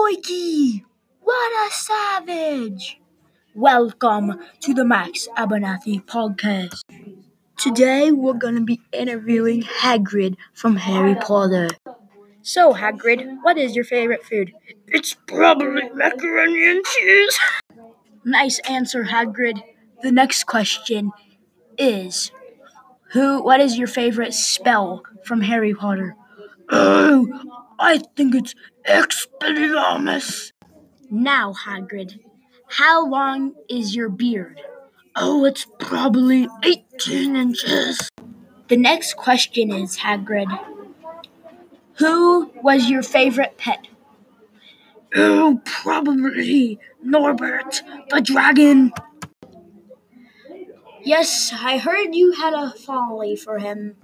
Yoiki! What a savage! Welcome to the Max Abernathy podcast. Today we're gonna be interviewing Hagrid from Harry Potter. So, Hagrid, what is your favorite food? It's probably macaroni and cheese. Nice answer, Hagrid. The next question is Who what is your favorite spell from Harry Potter? Oh, I think it's Expelliarmus. Now, Hagrid, how long is your beard? Oh, it's probably 18 inches. The next question is, Hagrid, who was your favorite pet? Oh, probably Norbert the dragon. Yes, I heard you had a folly for him.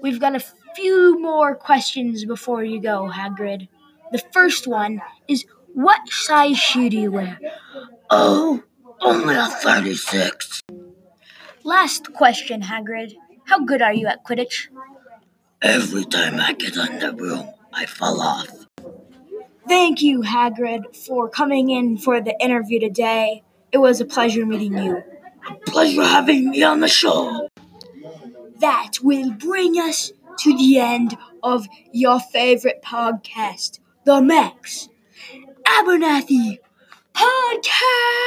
We've got a few more questions before you go, Hagrid. The first one is what size shoe do you wear? Oh, only a 36. Last question, Hagrid. How good are you at Quidditch? Every time I get on the broom, I fall off. Thank you, Hagrid, for coming in for the interview today. It was a pleasure meeting you. A pleasure having me on the show. That will bring us to the end of your favorite podcast, the Max Abernathy Podcast.